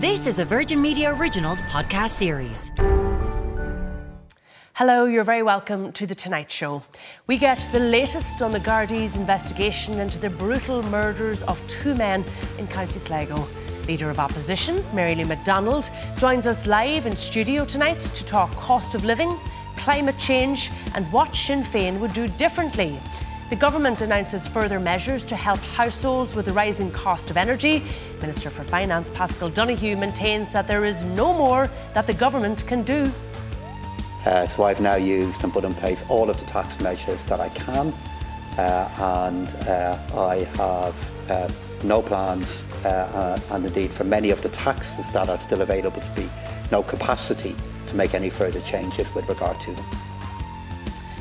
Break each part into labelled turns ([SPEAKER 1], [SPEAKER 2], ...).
[SPEAKER 1] This is a Virgin Media Originals podcast series.
[SPEAKER 2] Hello, you're very welcome to The Tonight Show. We get the latest on the Gardaí's investigation into the brutal murders of two men in County Sligo. Leader of Opposition, Mary Lou McDonald, joins us live in studio tonight to talk cost of living, climate change, and what Sinn Féin would do differently. The government announces further measures to help households with the rising cost of energy. Minister for Finance Paschal Donohoe maintains that there is no more that the government can do.
[SPEAKER 3] Uh, so I've now used and put in place all of the tax measures that I can, uh, and uh, I have uh, no plans, uh, uh, and indeed for many of the taxes that are still available to be, no capacity to make any further changes with regard to them.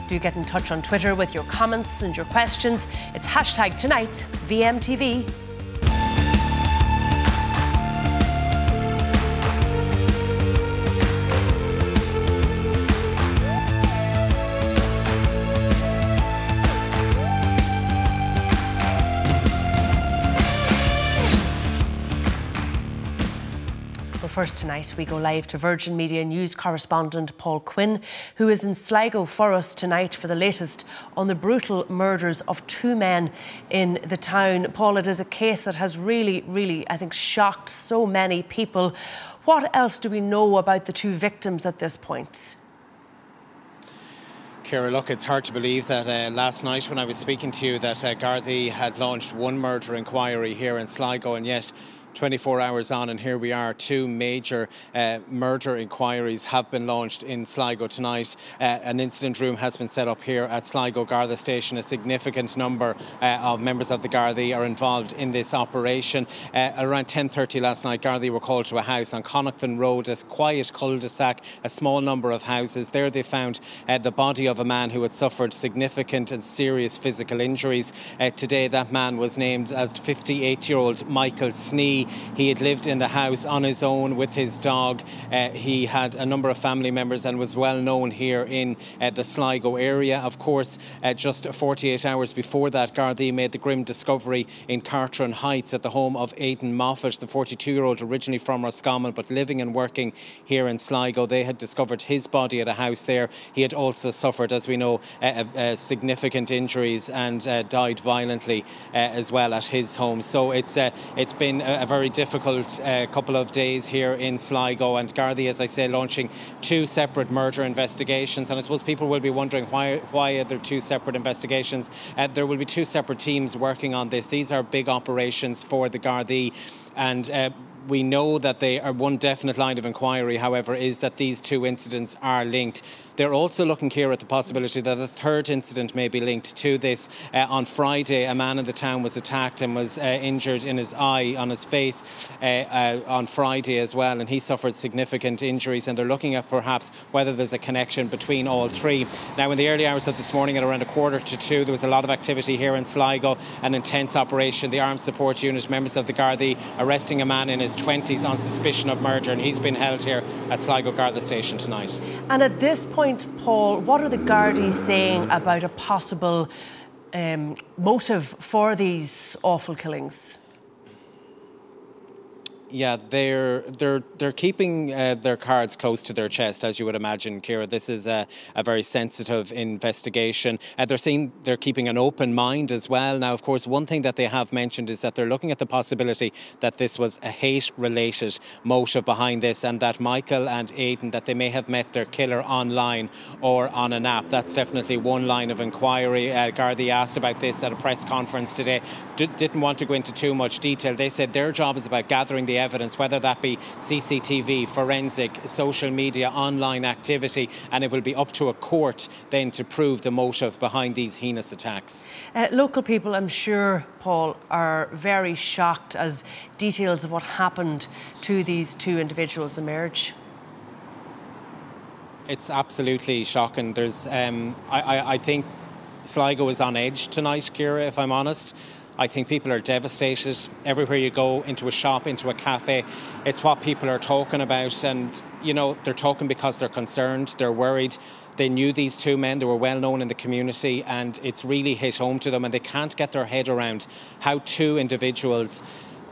[SPEAKER 2] Do get in touch on Twitter with your comments and your questions. It's hashtag tonight, VMTV. First tonight, we go live to Virgin Media News correspondent Paul Quinn, who is in Sligo for us tonight for the latest on the brutal murders of two men in the town. Paul, it is a case that has really, really, I think, shocked so many people. What else do we know about the two victims at this point?
[SPEAKER 4] Ciara, look, it's hard to believe that uh, last night when I was speaking to you that uh, had launched one murder inquiry here in Sligo and yet 24 hours on, and here we are. Two major uh, murder inquiries have been launched in Sligo tonight. Uh, an incident room has been set up here at Sligo Garda Station. A significant number uh, of members of the Gardaí are involved in this operation. Uh, around 10:30 last night, Gardaí were called to a house on Connaughton Road, a quiet cul-de-sac, a small number of houses. There, they found uh, the body of a man who had suffered significant and serious physical injuries. Uh, today, that man was named as 58-year-old Michael Snee. He had lived in the house on his own with his dog. Uh, he had a number of family members and was well known here in uh, the Sligo area. Of course, uh, just 48 hours before that, Gardaí made the grim discovery in Cartron Heights at the home of Aidan Moffitt, the 42 year old originally from Roscommon but living and working here in Sligo. They had discovered his body at a house there. He had also suffered, as we know, significant injuries and uh, died violently uh, as well at his home. So it's uh, it's been a very very difficult uh, couple of days here in Sligo, and Gardaí, as I say, launching two separate murder investigations. And I suppose people will be wondering why why are there two separate investigations? Uh, there will be two separate teams working on this. These are big operations for the Gardaí, and. Uh, we know that they are one definite line of inquiry, however, is that these two incidents are linked. They're also looking here at the possibility that a third incident may be linked to this. Uh, on Friday, a man in the town was attacked and was uh, injured in his eye, on his face, uh, uh, on Friday as well, and he suffered significant injuries. And they're looking at perhaps whether there's a connection between all three. Now, in the early hours of this morning, at around a quarter to two, there was a lot of activity here in Sligo, an intense operation. The Armed Support Unit, members of the Gardaí, arresting a man in his 20s on suspicion of murder, and he's been held here at Sligo Garda Station tonight.
[SPEAKER 2] And at this point, point, Paul, what are the Gardaí saying about a possible um, motive for these awful killings?
[SPEAKER 4] Yeah, they're they're they're keeping uh, their cards close to their chest, as you would imagine, Ciara. This is a, a very sensitive investigation. Uh, they're saying they're keeping an open mind as well. Now, of course, one thing that they have mentioned is that they're looking at the possibility that this was a hate-related motive behind this, and that Michael and Aidan that they may have met their killer online or on an app. That's definitely one line of inquiry. Uh, Gardaí asked about this at a press conference today. D- didn't want to go into too much detail. They said their job is about gathering the evidence, whether that be CCTV, forensic, social media, online activity, and it will be up to a court then to prove the motive behind these heinous attacks.
[SPEAKER 2] Uh, local people, I'm sure, Paul, are very shocked as details of what happened to these two individuals emerge.
[SPEAKER 4] It's absolutely shocking. There's, um, I, I, I think Sligo is on edge tonight, Ciara, if I'm honest. I think people are devastated. Everywhere you go, into a shop, into a cafe, it's what people are talking about. And, you know, they're talking because they're concerned, they're worried. They knew these two men, they were well known in the community, and it's really hit home to them. And they can't get their head around how two individuals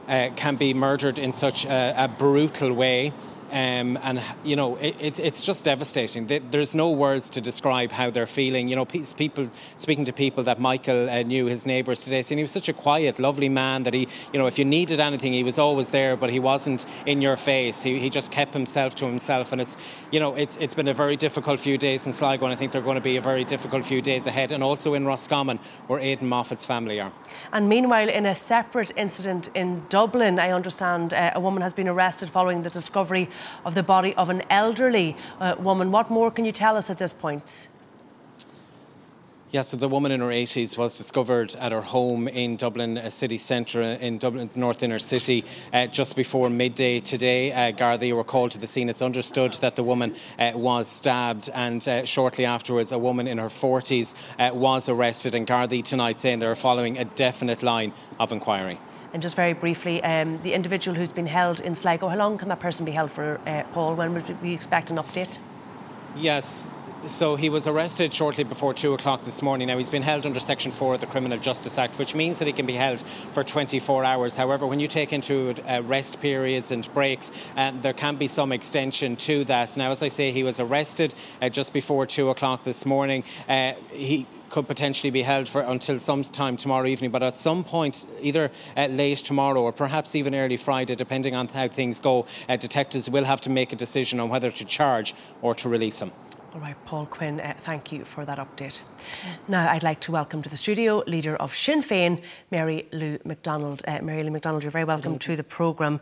[SPEAKER 4] uh, can be murdered in such a, a brutal way. Um, and you know it, it, it's just devastating. There's no words to describe how they're feeling. You know, people speaking to people that Michael uh, knew, his neighbours today, saying he was such a quiet, lovely man that he, you know, if you needed anything, he was always there, but he wasn't in your face. He, he just kept himself to himself, and it's, you know, it's it's been a very difficult few days in Sligo, and I think they're going to be a very difficult few days ahead, and also in Roscommon, where Aidan Moffitt's family are.
[SPEAKER 2] And meanwhile, in a separate incident in Dublin, I understand uh, a woman has been arrested following the discovery of the body of an elderly uh, woman. What more can you tell us at this point?
[SPEAKER 4] Yeah, so the woman in her 80s was discovered at her home in Dublin uh, city centre, uh, in Dublin's north inner city, uh, just before midday today. Uh, Gardaí were called to the scene. It's understood that the woman uh, was stabbed, and uh, shortly afterwards, a woman in her 40s uh, was arrested. And Gardaí tonight saying they're following a definite line of inquiry.
[SPEAKER 2] And just very briefly, um, the individual who's been held in Sligo, how long can that person be held for, Paul? When would we expect an update?
[SPEAKER 4] Yes, so he was arrested shortly before two o'clock this morning. Now he's been held under Section 4 of the Criminal Justice Act, which means that he can be held for 24 hours. However, when you take into uh, rest periods and breaks, uh, there can be some extension to that. Now, as I say, he was arrested uh, just before two o'clock this morning. Uh, he could potentially be held for until sometime tomorrow evening, but at some point, either uh, late tomorrow or perhaps even early Friday, depending on how things go, uh, detectives will have to make a decision on whether to charge or to release him.
[SPEAKER 2] All right, Paul Quinn, uh, thank you for that update. Now, I'd like to welcome to the studio leader of Sinn Féin, Mary Lou McDonald. Uh, Mary Lou McDonald, you're very welcome to the programme.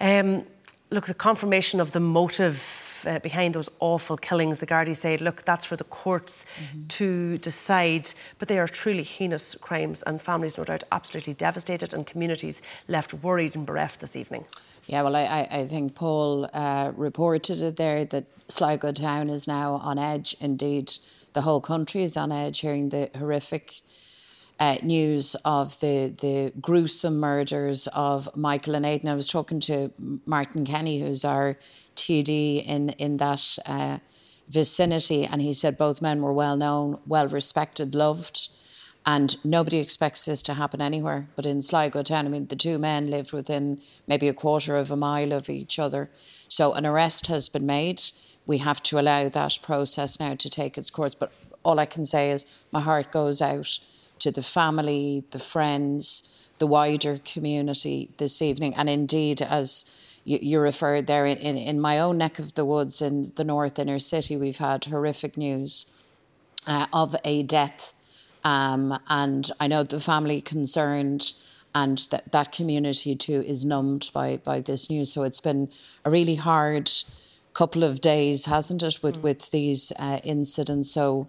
[SPEAKER 2] Um, look, the confirmation of the motive uh, behind those awful killings, the Gardaí said, look, that's for the courts mm-hmm. to decide. But they are truly heinous crimes, and families, no doubt, absolutely devastated, and communities left worried and bereft this evening.
[SPEAKER 5] Yeah, well, I, I think Paul uh, reported it there that Sligo town is now on edge. Indeed, the whole country is on edge hearing the horrific uh, news of the the gruesome murders of Michael and Aidan. I was talking to Martin Kenny, who's our TD in in that uh, vicinity, and he said both men were well known, well respected, loved. And nobody expects this to happen anywhere. But in Sligo town, I mean, the two men lived within maybe a quarter of a mile of each other. So an arrest has been made. We have to allow that process now to take its course. But all I can say is my heart goes out to the family, the friends, the wider community this evening. And indeed, as you, you referred there, in, in, in, my own neck of the woods in the north inner city, we've had horrific news uh, of a death um, and I know the family concerned and that, that community too is numbed by, by this news. So it's been a really hard couple of days, hasn't it, with, mm. with these uh, incidents. So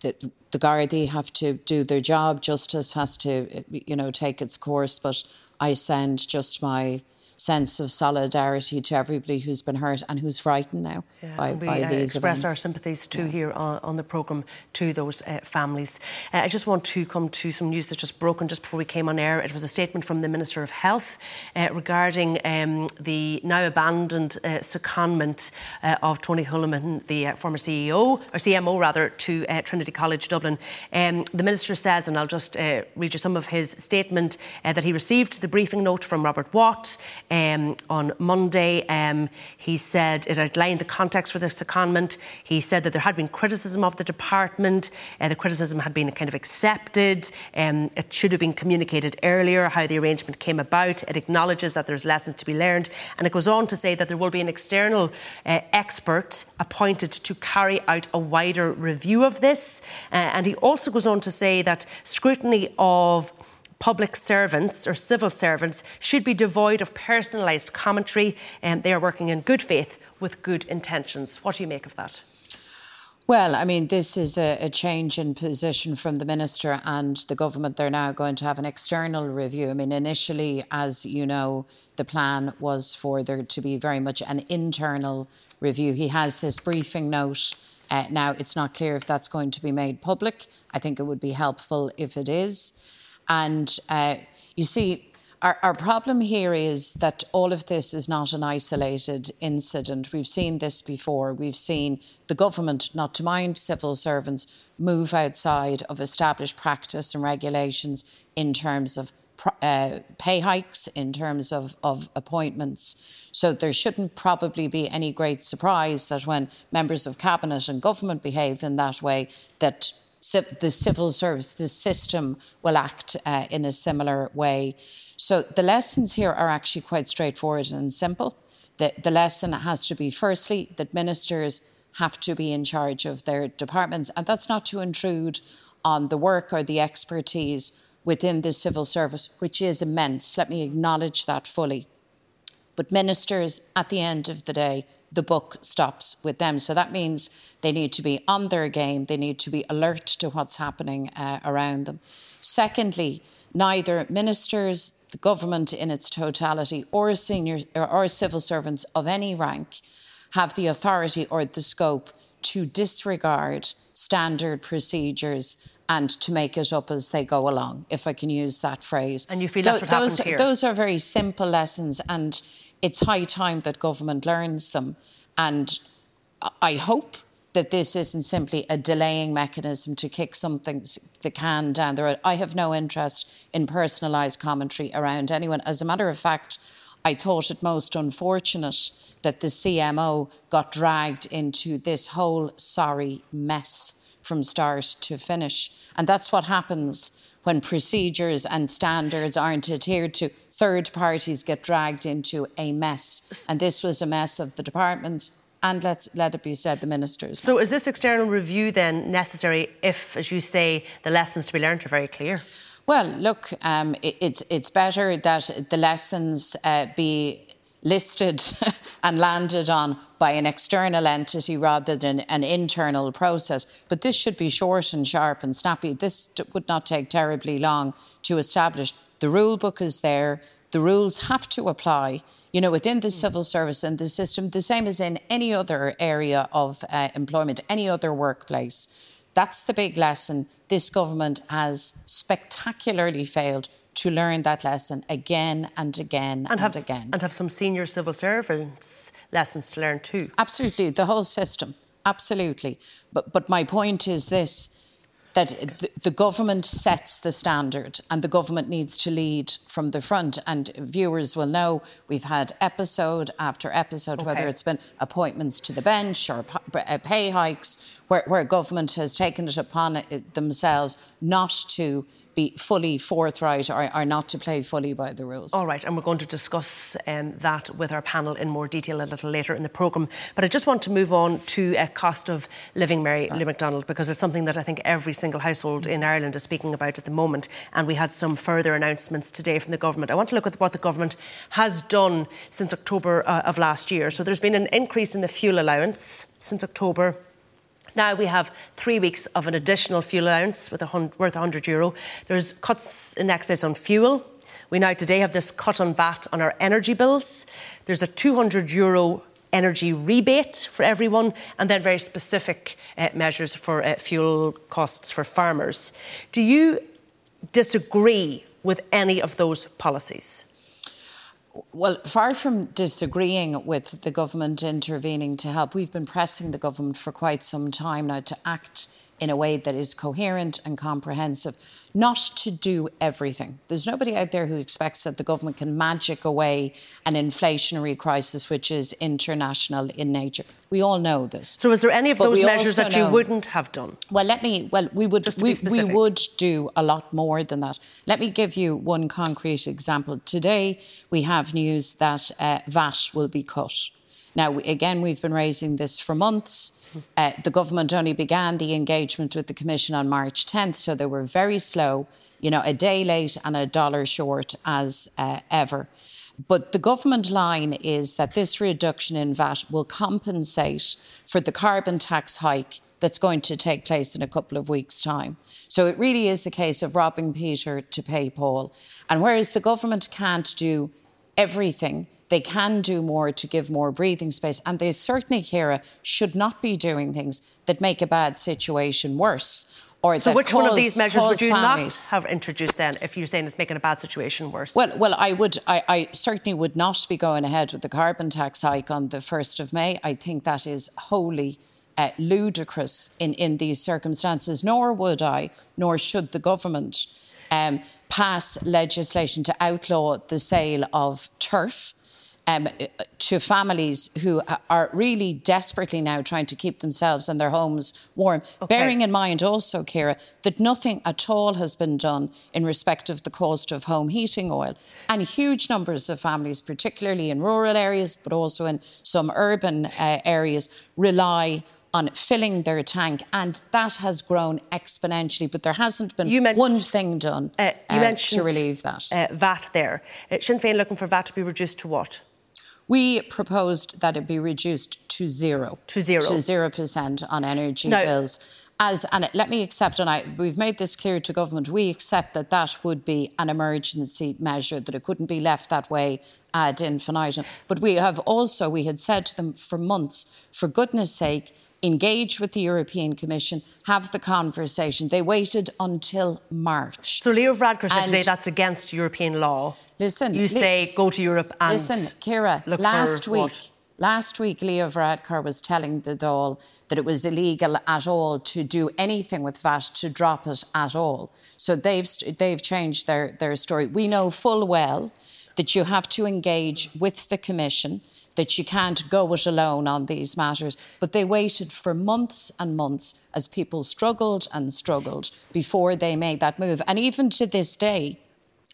[SPEAKER 5] the, the Gardaí have to do their job. Justice has to, you know, take its course. But I send just my sense of solidarity to everybody who's been hurt and who's frightened now yeah, by,
[SPEAKER 2] we,
[SPEAKER 5] by
[SPEAKER 2] uh,
[SPEAKER 5] these
[SPEAKER 2] express
[SPEAKER 5] events.
[SPEAKER 2] our sympathies too yeah. here on, on, the programme to those uh, families. Uh, I just want to come to some news that just broken just before we came on air. It was a statement from the Minister of Health uh, regarding um, the now abandoned uh, secondment uh, of Tony Holohan, the former CEO, or CMO rather, to Trinity College Dublin. Um, the Minister says, and I'll just read you some of his statement, that he received the briefing note from Robert Watt um, on Monday. Um, he said it outlined the context for the secondment. He said that there had been criticism of the department. Uh, the criticism had been kind of accepted. Um, it should have been communicated earlier how the arrangement came about. It acknowledges that there's lessons to be learned. And it goes on to say that there will be an external uh, expert appointed to carry out a wider review of this. Uh, and he also goes on to say that scrutiny of public servants or civil servants should be devoid of personalised commentary and they are working in good faith with good intentions. What do you make of that?
[SPEAKER 5] Well, I mean, this is a, a, change in position from the minister and the government. They're now going to have an external review. I mean, initially, as you know, the plan was for there to be very much an internal review. He has this briefing note. Uh, now, it's not clear if that's going to be made public. I think it would be helpful if it is. And uh, you see, our, our, problem here is that all of this is not an isolated incident. We've seen this before. We've seen the government, not to mind civil servants, move outside of established practice and regulations in terms of uh, pay hikes, in terms of, of appointments. So there shouldn't probably be any great surprise that when members of cabinet and government behave in that way, that the civil service, the system will act uh, in a similar way. So the lessons here are actually quite straightforward and simple. The, the lesson has to be firstly that ministers have to be in charge of their departments, and that's not to intrude on the work or the expertise within the civil service, which is immense. Let me acknowledge that fully. But ministers, at the end of the day, the book stops with them. So that means they need to be on their game, they need to be alert to what's happening uh, around them. Secondly, neither ministers, the government in its totality or senior or civil servants of any rank have the authority or the scope to disregard standard procedures and to make it up as they go along, if I can use that phrase.
[SPEAKER 2] And you feel that's Th-
[SPEAKER 5] what those,
[SPEAKER 2] here?
[SPEAKER 5] Those are very simple lessons, and it's high time that government learns them. And I hope that this isn't simply a delaying mechanism to kick something the can down the road. I have no interest in personalised commentary around anyone. As a matter of fact, I thought it most unfortunate that the CMO got dragged into this whole sorry mess from start to finish. And that's what happens when procedures and standards aren't adhered to. Third parties get dragged into a mess. And this was a mess of the department, and let's let it be said the ministers.
[SPEAKER 2] So is this external review then necessary if, as you say, the lessons to be learned are very clear?
[SPEAKER 5] Well, look, um, it, it's it's better that the lessons uh, be listed and landed on by an external entity rather than an internal process. But this should be short and sharp and snappy. This would not take terribly long to establish. The rule book is there. The rules have to apply, you know, within the civil service and the system, the same as in any other area of uh, employment, any other workplace. That's the big lesson. This government has spectacularly failed to learn that lesson again and again and, and
[SPEAKER 2] have,
[SPEAKER 5] again.
[SPEAKER 2] And have some senior civil servants lessons to learn too.
[SPEAKER 5] Absolutely, the whole system. Absolutely. But but my point is this that the government sets the standard and the government needs to lead from the front. And viewers will know we've had episode after episode, okay. whether it's been appointments to the bench or uh, pay hikes, where, where government has taken it upon themselves not to be fully forthright or, or, not to play fully by the rules.
[SPEAKER 2] All right, and we're going to discuss um, that with our panel in more detail a little later in the programme. But I just want to move on to a cost of living, Mary Lou McDonald, because it's something that I think every single household in Ireland is speaking about at the moment. And we had some further announcements today from the government. I want to look at what the government has done since October uh, of last year. So there's been an increase in the fuel allowance since October now we have three weeks of an additional fuel allowance with a hun- worth 100 euro. There's cuts in excess on fuel. We now today have this cut on VAT on our energy bills. There's a 200 euro energy rebate for everyone, and then very specific uh, measures for uh, fuel costs for farmers. Do you disagree with any of those policies?
[SPEAKER 5] Well, far from disagreeing with the government intervening to help, we've been pressing the government for quite some time now to act in a way that is coherent and comprehensive not to do everything. There's nobody out there who expects that the government can magic away an inflationary crisis which is international in nature. We all know this.
[SPEAKER 2] So, is there any of but those measures that you know, wouldn't have done?
[SPEAKER 5] Well, let me. Well, we would. We, we, would do a lot more than that. Let me give you one concrete example. Today, we have news that uh, VAT will be cut. Now, again, we've been raising this for months. Uh, the government only began the engagement with the Commission on March 10th, so they were very slow, you know, a day late and a dollar short as uh, ever. But the government line is that this reduction in VAT will compensate for the carbon tax hike that's going to take place in a couple of weeks' time. So it really is a case of robbing Peter to pay Paul. And whereas the government can't do everything, they can do more to give more breathing space. And they certainly, Ciara, should not be doing things that make a bad situation worse. Or
[SPEAKER 2] so, which
[SPEAKER 5] cause,
[SPEAKER 2] one of these measures would you
[SPEAKER 5] families.
[SPEAKER 2] not have introduced then, if you're saying it's making a bad situation worse?
[SPEAKER 5] Well, well, I would, I, I certainly would not be going ahead with the carbon tax hike on the first of May. I think that is wholly uh, ludicrous in, in these circumstances. Nor would I, nor should the government um, pass legislation to outlaw the sale of turf um, to families who are really desperately now trying to keep themselves and their homes warm. Okay. Bearing in mind also, Ciara, that nothing at all has been done in respect of the cost of home heating oil. And huge numbers of families, particularly in rural areas, but also in some urban uh, areas, rely on filling their tank, and that has grown exponentially. But there hasn't been one thing done uh, you uh, mentioned, to relieve that.
[SPEAKER 2] Uh, VAT there. Uh, Sinn Féin looking for VAT to be reduced to what?
[SPEAKER 5] We proposed that it be reduced to zero.
[SPEAKER 2] To zero.
[SPEAKER 5] To zero percent on energy bills. As, and let me accept, and I, we've made this clear to government, we accept that that would be an emergency measure, that it couldn't be left that way ad infinitum. But we have also, we had said to them for months, for goodness sake, engage with the European Commission, have the conversation. They waited until March.
[SPEAKER 2] So Leo Varadkar said today that's against European law.
[SPEAKER 5] Listen,
[SPEAKER 2] you say go to Europe and
[SPEAKER 5] listen, Ciara. last week, what? last week, Leo Varadkar was telling the Dáil that it was illegal at all to do anything with VAT, to drop it at all. So they've they've changed their their story. We know full well that you have to engage with the Commission that you can't go it alone on these matters. But they waited for months and months as people struggled and struggled before they made that move. And even to this day,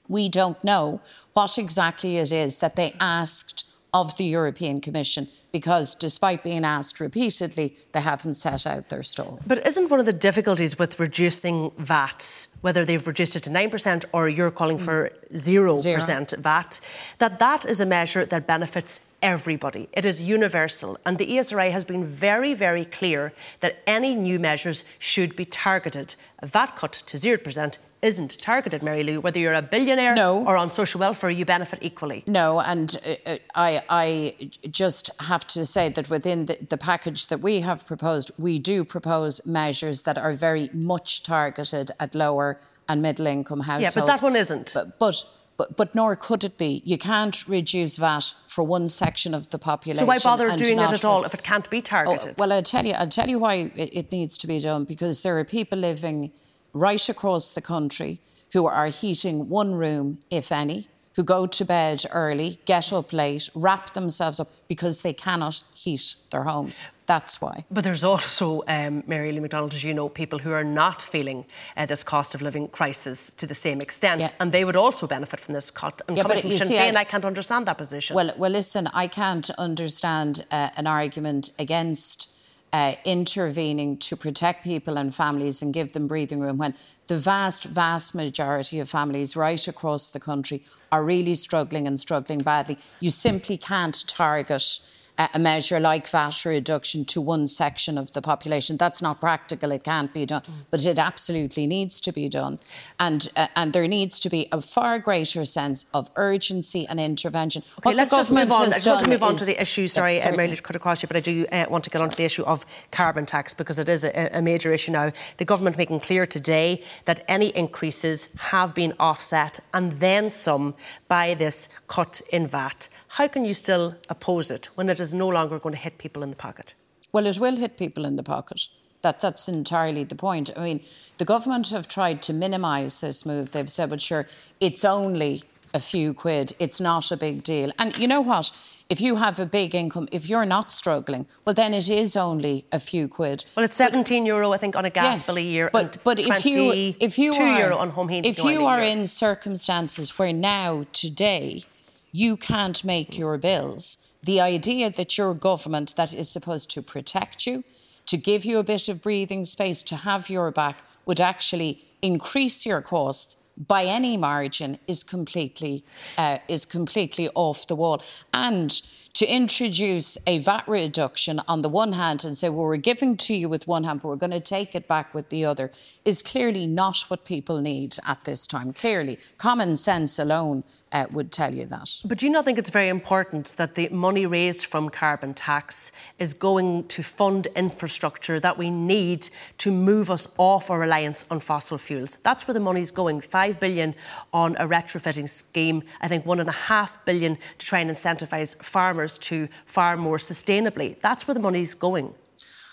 [SPEAKER 5] we don't know what exactly it is that they asked of the European Commission because despite being asked repeatedly, they haven't set out their stall.
[SPEAKER 2] But isn't one of the difficulties with reducing VAT, whether they've reduced it to 9% or you're calling for 0%, Zero. VAT, that that is a measure that benefits everybody. It is universal. And the ESRI has been very, very clear that any new measures should be targeted. A VAT cut to 0% isn't targeted, Mary Lou. Whether you're a billionaire
[SPEAKER 5] no.
[SPEAKER 2] or on social welfare, you benefit equally.
[SPEAKER 5] No, and uh, uh, I, I just have to say that within the, the package that we have proposed, we do propose measures that are very much targeted at lower and middle income households.
[SPEAKER 2] Yeah, but that one isn't.
[SPEAKER 5] But, but but, but nor could it be. You can't reduce VAT for one section of the population.
[SPEAKER 2] So why bother doing it at all if it can't be targeted?
[SPEAKER 5] Oh, well, I'll tell you, I'll tell you why it, it needs to be done because there are people living right across the country who are heating one room, if any, who go to bed early, get up late, wrap themselves up because they cannot heat their homes. That's why.
[SPEAKER 2] But there's also, um, Mary Lee McDonald, as you know, people who are not feeling uh, this cost of living crisis to the same extent, yeah. and they would also benefit from this cut. And yeah, coming from Sinn Féin, I, I, can't understand that position.
[SPEAKER 5] Well, well, listen, I can't understand uh, an argument against uh, intervening to protect people and families and give them breathing room when the vast, vast majority of families right across the country are really struggling and struggling badly. You simply can't target a measure like VAT reduction to one section of the population. That's not practical. It can't be done, but it absolutely needs to be done, and uh, and there needs to be a far greater sense of urgency and intervention.
[SPEAKER 2] Okay, what let's just move on. I just want to move on to the issue. Sorry, yeah, Mary, to cut across you, but I do uh, want to get on to the issue of carbon tax because it is a, a major issue now. The government making clear today that any increases have been offset and then some by this cut in VAT. How can you still oppose it when it is no longer going to hit people in the pocket?
[SPEAKER 5] Well, it will hit people in the pocket. That, that's entirely the point. I mean, the government have tried to minimise this move. They've said, well, sure, it's only a few quid, it's not a big deal. And you know what? If you have a big income, if you're not struggling, well, then it is only a few quid.
[SPEAKER 2] Well, it's 17 but, euro, I think, on a gas yes, bill a year. But, but if you if you are, euro on home heating
[SPEAKER 5] if you are in circumstances where now today you can't make your bills, the idea that your government that is supposed to protect you, to give you a bit of breathing space, to have your back, would actually increase your costs by any margin is completely uh, is completely off the wall. And to introduce a VAT reduction on the one hand and say, well, we're giving to you with one hand, but we're going to take it back with the other, is clearly not what people need at this time. Clearly, common sense alone uh, would tell you that.
[SPEAKER 2] But do you not think it's very important that the money raised from carbon tax is going to fund infrastructure that we need to move us off our reliance on fossil fuels? That's where the money's going. Five billion on a retrofitting scheme. I think one and a half billion to try and incentivise farmers to farm more sustainably. That's where the money's going.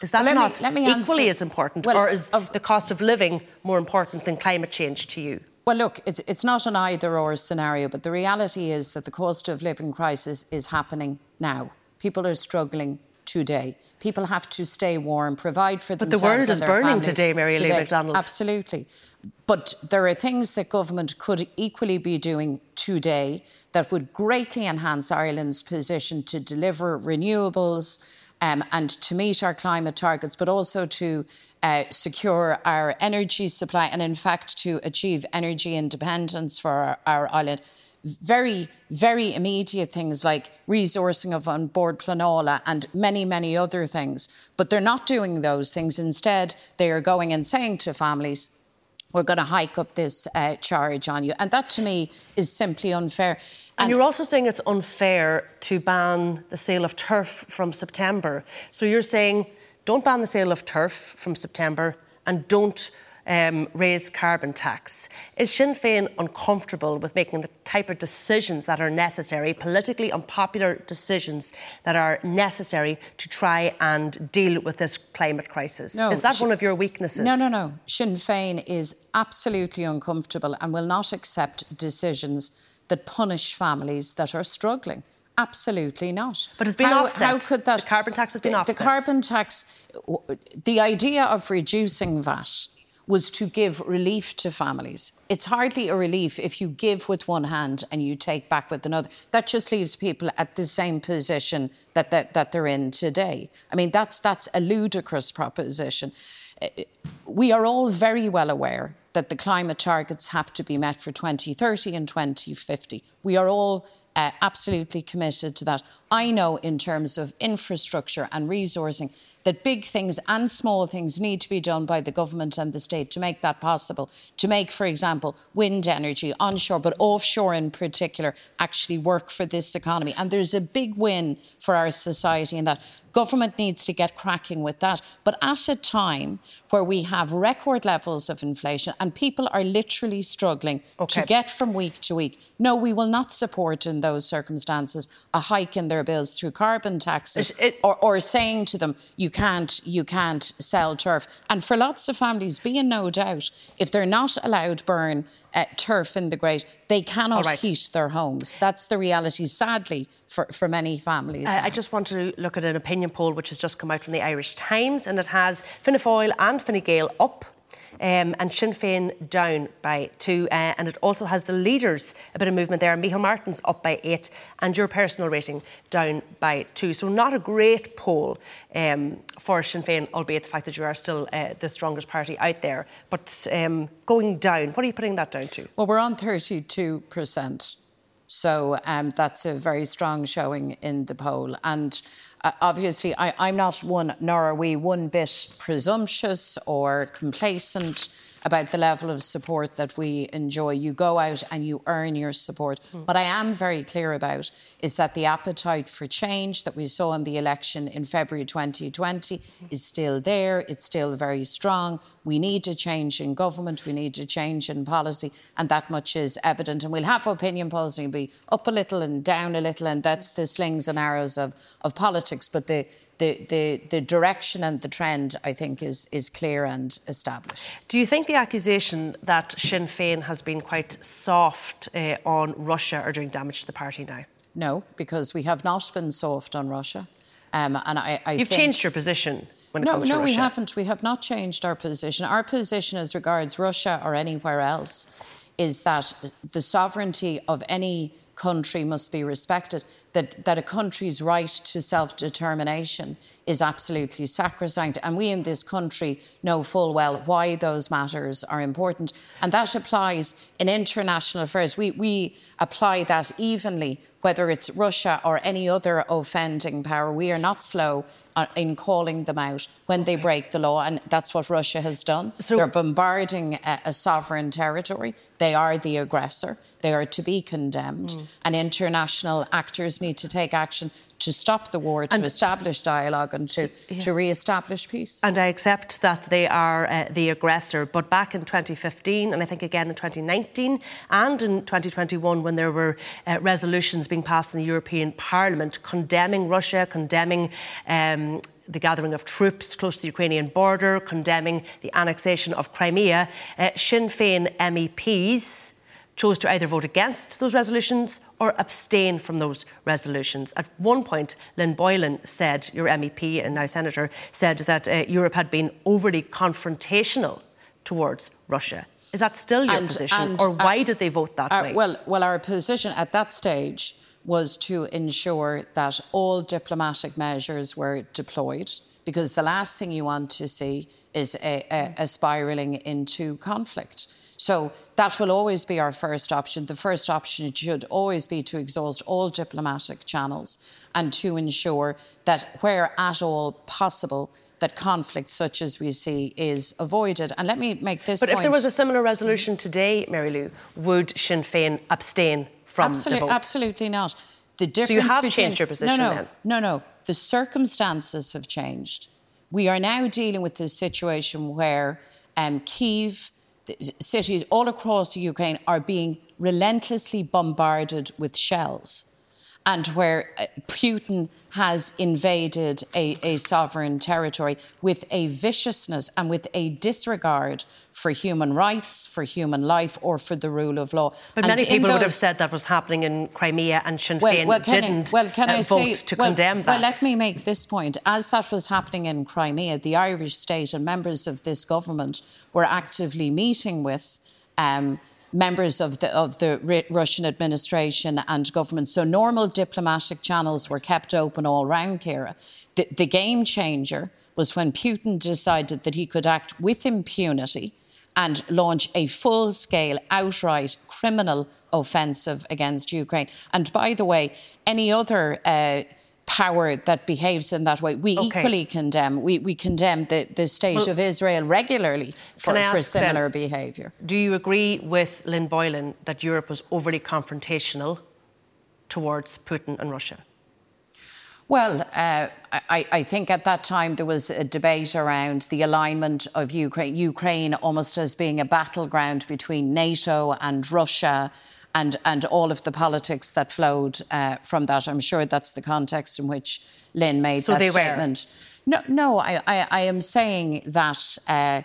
[SPEAKER 2] Is that well, not me, me equally answer. as important, well, or is of, the cost of living more important than climate change to you?
[SPEAKER 5] Well, look, it's, it's not an either or scenario, but the reality is that the cost of living crisis is happening now. People are struggling today. People have to stay warm, provide for
[SPEAKER 2] but
[SPEAKER 5] themselves.
[SPEAKER 2] But the world is burning today, Mary Lou McDonald.
[SPEAKER 5] Absolutely. But there are things that government could equally be doing today that would greatly enhance Ireland's position to deliver renewables um, and to meet our climate targets, but also to uh, secure our energy supply and, in fact, to achieve energy independence for our, our island very, very immediate things like resourcing of An Bord Pleanála and many, many other things. But they're not doing those things. Instead, they are going and saying to families, we're going to hike up this uh, charge on you. And that to me is simply unfair.
[SPEAKER 2] And, and, you're also saying it's unfair to ban the sale of turf from September. So you're saying don't ban the sale of turf from September and don't um, raise carbon tax. Is Sinn Féin uncomfortable with making the type of decisions that are necessary, politically unpopular decisions that are necessary to try and deal with this climate crisis?
[SPEAKER 5] No,
[SPEAKER 2] is that one of your weaknesses?
[SPEAKER 5] No, no, no. Sinn Féin is absolutely uncomfortable and will not accept decisions that punish families that are struggling. Absolutely not.
[SPEAKER 2] But it's been how, offset. How could that? The carbon tax has been
[SPEAKER 5] the,
[SPEAKER 2] offset.
[SPEAKER 5] The carbon tax, the idea of reducing VAT was to give relief to families. It's hardly a relief if you give with one hand and you take back with another. That just leaves people at the same position that, that, that they're in today. I mean, that's, that's a ludicrous proposition. Uh, we are all very well aware that the climate targets have to be met for 2030 and 2050. We are all uh, absolutely committed to that. I know, in terms of infrastructure and resourcing, that big things and small things need to be done by the government and the state to make that possible. To make, for example, wind energy onshore, but offshore in particular, actually work for this economy. And there's a big win for our society in that. Government needs to get cracking with that. But at a time where we have record levels of inflation and people are literally struggling okay. to get from week to week, no, we will not support in those circumstances a hike in their bills through carbon taxes it, it, or, or saying to them, you can't, you can't sell turf. And for lots of families, be in no doubt, if they're not allowed burn uh, turf in the grate, they cannot right. heat their homes. That's the reality, sadly, for, for many families.
[SPEAKER 2] Uh, I just want to look at an opinion poll which has just come out from the Irish Times, and it has Fianna Fáil and Fine Gael up um, and Sinn Féin down by two. Uh, and it also has the leaders, a bit of movement there. Micheál Martin's up by eight, and your personal rating down by two. So, not a great poll um, for Sinn Féin, albeit the fact that you are still uh, the strongest party out there. But um, going down, what are you putting that down to?
[SPEAKER 5] Well, we're on 32%. So um, that's a very strong showing in the poll. And uh, obviously, I, am not one, nor are we one bit presumptuous or complacent about the level of support that we enjoy. You go out and you earn your support. Mm. What I am very clear about is that the appetite for change that we saw in the election in February 2020 mm. is still there. It's still very strong. We need a change in government. We need a change in policy. And that much is evident. And we'll have opinion polls and be up a little and down a little. And that's the slings and arrows of, of politics. But the the, the, the direction and the trend, I think, is, is clear and established.
[SPEAKER 2] Do you think the accusation that Sinn Féin has been quite soft uh, on Russia are doing damage to the party now?
[SPEAKER 5] No, because we have not been soft on Russia. Um, and I, I
[SPEAKER 2] You've changed your position when it
[SPEAKER 5] no,
[SPEAKER 2] comes
[SPEAKER 5] to
[SPEAKER 2] no,
[SPEAKER 5] Russia. No, we haven't. We have not changed our position. Our position as regards Russia or anywhere else is that the sovereignty of any country must be respected, that, that a country's right to self determination is absolutely sacrosanct. And we in this country know full well why those matters are important. And that applies in international affairs. We, we apply that evenly, whether it's Russia or any other offending power. We are not slow uh, in calling them out when they break the law, and that's what Russia has done. So, They're bombarding a, a, sovereign territory. They are the aggressor. They are to be condemned, mm. and international actors need to take action to stop the war, to and, establish dialogue, and to, yeah. to re-establish peace.
[SPEAKER 2] And I accept that they are uh, the aggressor. But back in 2015, and I think again in 2019 and in 2021, when there were uh, resolutions being passed in the European Parliament condemning Russia, condemning um, the gathering of troops close to the Ukrainian border, condemning the annexation of Crimea, uh, Sinn Féin MEPs chose to either vote against those resolutions or abstain from those resolutions. At one point, Lynn Boylan said, your MEP and now Senator, said that uh, Europe had been overly confrontational towards Russia. Is that still your and, position, and, or why did they vote that way?
[SPEAKER 5] Well, well, our position at that stage was to ensure that all diplomatic measures were deployed, because the last thing you want to see is a, a, a spiralling into conflict. So that will always be our first option. The first option should always be to exhaust all diplomatic channels and to ensure that where at all possible, that conflict such as we see is avoided. And let me make this
[SPEAKER 2] but
[SPEAKER 5] point.
[SPEAKER 2] if there was a similar resolution today, Mary Lou, would Sinn Féin abstain from
[SPEAKER 5] Absolute,
[SPEAKER 2] the vote?
[SPEAKER 5] Absolutely not. The difference
[SPEAKER 2] so you have
[SPEAKER 5] between,
[SPEAKER 2] changed your position
[SPEAKER 5] no, no,
[SPEAKER 2] then?
[SPEAKER 5] No, no. The circumstances have changed. We are now dealing with this situation where um, Kiev cities all across Ukraine are being relentlessly bombarded with shells and where uh, Putin has invaded a, a, sovereign territory with a viciousness and with a disregard for human rights, for human life, or for the rule of law.
[SPEAKER 2] But and many people those, would have said that was happening in Crimea and Sinn Féin well, well, didn't I, well, can uh, I vote say, to well, condemn that.
[SPEAKER 5] Well, let me make this point. As that was happening in Crimea, the Irish state and members of this government were actively meeting with um, members of the, of the Russian administration and government. So normal diplomatic channels were kept open all round Ciara. The, the game changer was when Putin decided that he could act with impunity and launch a full scale, outright criminal offensive against Ukraine. And by the way, any other uh, power that behaves in that way. We okay. equally condemn. We, we condemn the, the state well, of Israel regularly for, for similar behaviour.
[SPEAKER 2] Do you agree with Lynn Boylan that Europe was overly confrontational towards Putin and Russia?
[SPEAKER 5] Well, uh, I, I, think at that time there was a debate around the alignment of Ukraine, Ukraine almost as being a battleground between NATO and Russia and, and all of the politics that flowed uh, from that. I'm sure that's the context in which Lynn made
[SPEAKER 2] so
[SPEAKER 5] that statement. Were. No, no, I, I, I, am saying that uh,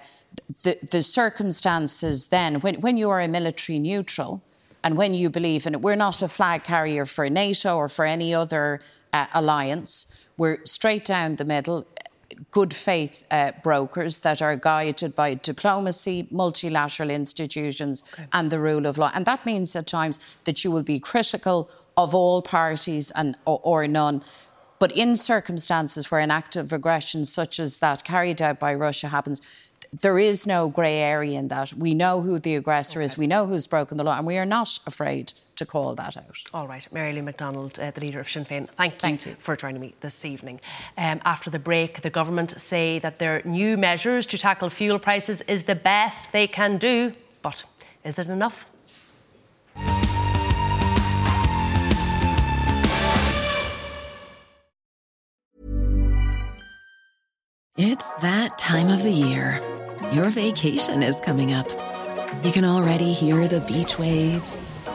[SPEAKER 5] the, the circumstances then, when, when you are a military neutral, and when you believe in it, we're not a flag carrier for NATO or for any other uh, alliance. We're straight down the middle good faith uh, brokers that are guided by diplomacy, multilateral institutions, okay. and the rule of law. And that means at times that you will be critical of all parties and or, or none. But in circumstances where an act of aggression such as that carried out by Russia happens, there is no grey area in that. We know who the aggressor okay. is, we know who's broken the law, and we are not afraid to call that out.
[SPEAKER 2] All right, Mary Lou McDonald, uh, the leader of Sinn Féin, thank you,
[SPEAKER 5] thank you.
[SPEAKER 2] for joining me this evening. Um, after the break, the government say that their new measures to tackle fuel prices is the best they can do, but is it enough?
[SPEAKER 6] It's that time of the year. Your vacation is coming up. You can already hear the beach waves,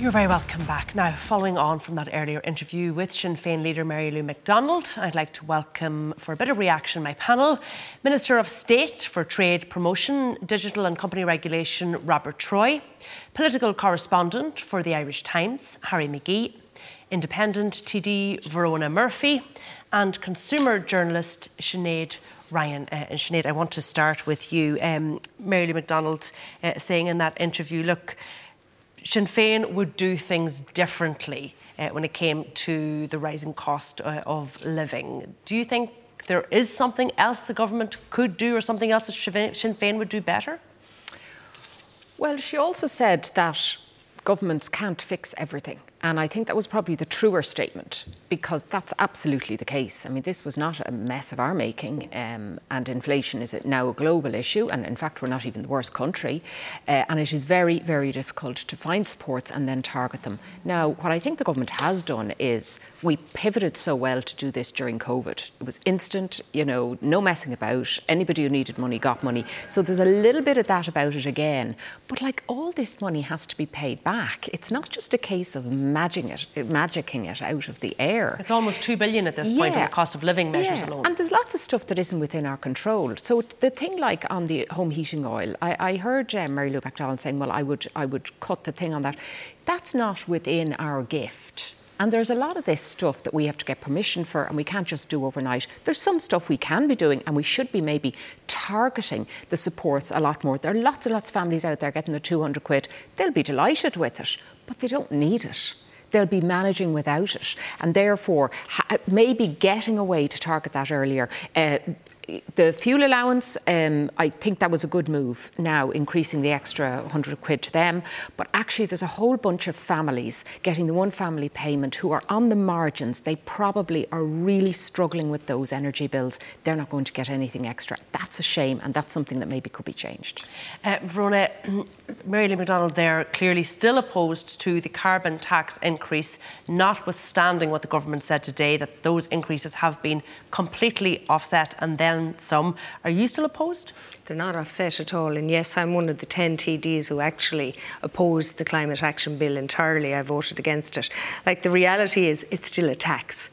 [SPEAKER 2] You're very welcome back. Now, following on from that earlier interview with Sinn Féin leader Mary Lou McDonald, I'd like to welcome for a bit of reaction my panel Minister of State for Trade Promotion, Digital and Company Regulation Robert Troy, political correspondent for the Irish Times Harry McGee, independent TD Verona Murphy, and consumer journalist Sinead Ryan. Uh, and Sinead, I want to start with you. Um, Mary Lou McDonald uh, saying in that interview, look, Sinn Féin would do things differently uh, when it came to the rising cost uh, of living. Do you think there is something else the government could do or something else that Sinn Féin would do better?
[SPEAKER 7] Well, she also said that governments can't fix everything. And I think that was probably the truer statement because that's absolutely the case. I mean, this was not a mess of our making, um, and inflation is now a global issue. And in fact, we're not even the worst country. Uh, and it is very, very difficult to find supports and then target them. Now, what I think the government has done is we pivoted so well to do this during COVID. It was instant, you know, no messing about. Anybody who needed money got money. So there's a little bit of that about it again. But like all this money has to be paid back. It's not just a case of magicking it, magicking it out of the air.
[SPEAKER 2] It's almost two billion at this yeah. point in the cost of living measures
[SPEAKER 7] yeah.
[SPEAKER 2] alone.
[SPEAKER 7] And there's lots of stuff that isn't within our control. So the thing like on the home heating oil, I, I heard um, Mary Lou McDonald saying, "Well, I would, I would cut the thing on that." That's not within our gift. And there's a lot of this stuff that we have to get permission for, and we can't just do overnight. There's some stuff we can be doing, and we should be maybe targeting the supports a lot more. There are lots and lots of families out there getting the 200 quid. They'll be delighted with it, but they don't need it they'll be managing without it. And therefore, ha- maybe getting away to target that earlier. Uh, the fuel allowance, um, I think that was a good move now, increasing the extra 100 quid to them. But actually, there's a whole bunch of families getting the one family payment who are on the margins. They probably are really struggling with those energy bills. They're not going to get anything extra. That's a shame, and that's something that maybe could be changed.
[SPEAKER 2] Uh, Verona, Mary McDonald there clearly still opposed to the carbon tax increase, notwithstanding what the government said today that those increases have been completely offset and then some. Are you still opposed?
[SPEAKER 8] They're not offset at all. And yes, I'm one of the 10 TDs who actually opposed the Climate Action Bill entirely. I voted against it. Like the reality is, it's still a tax.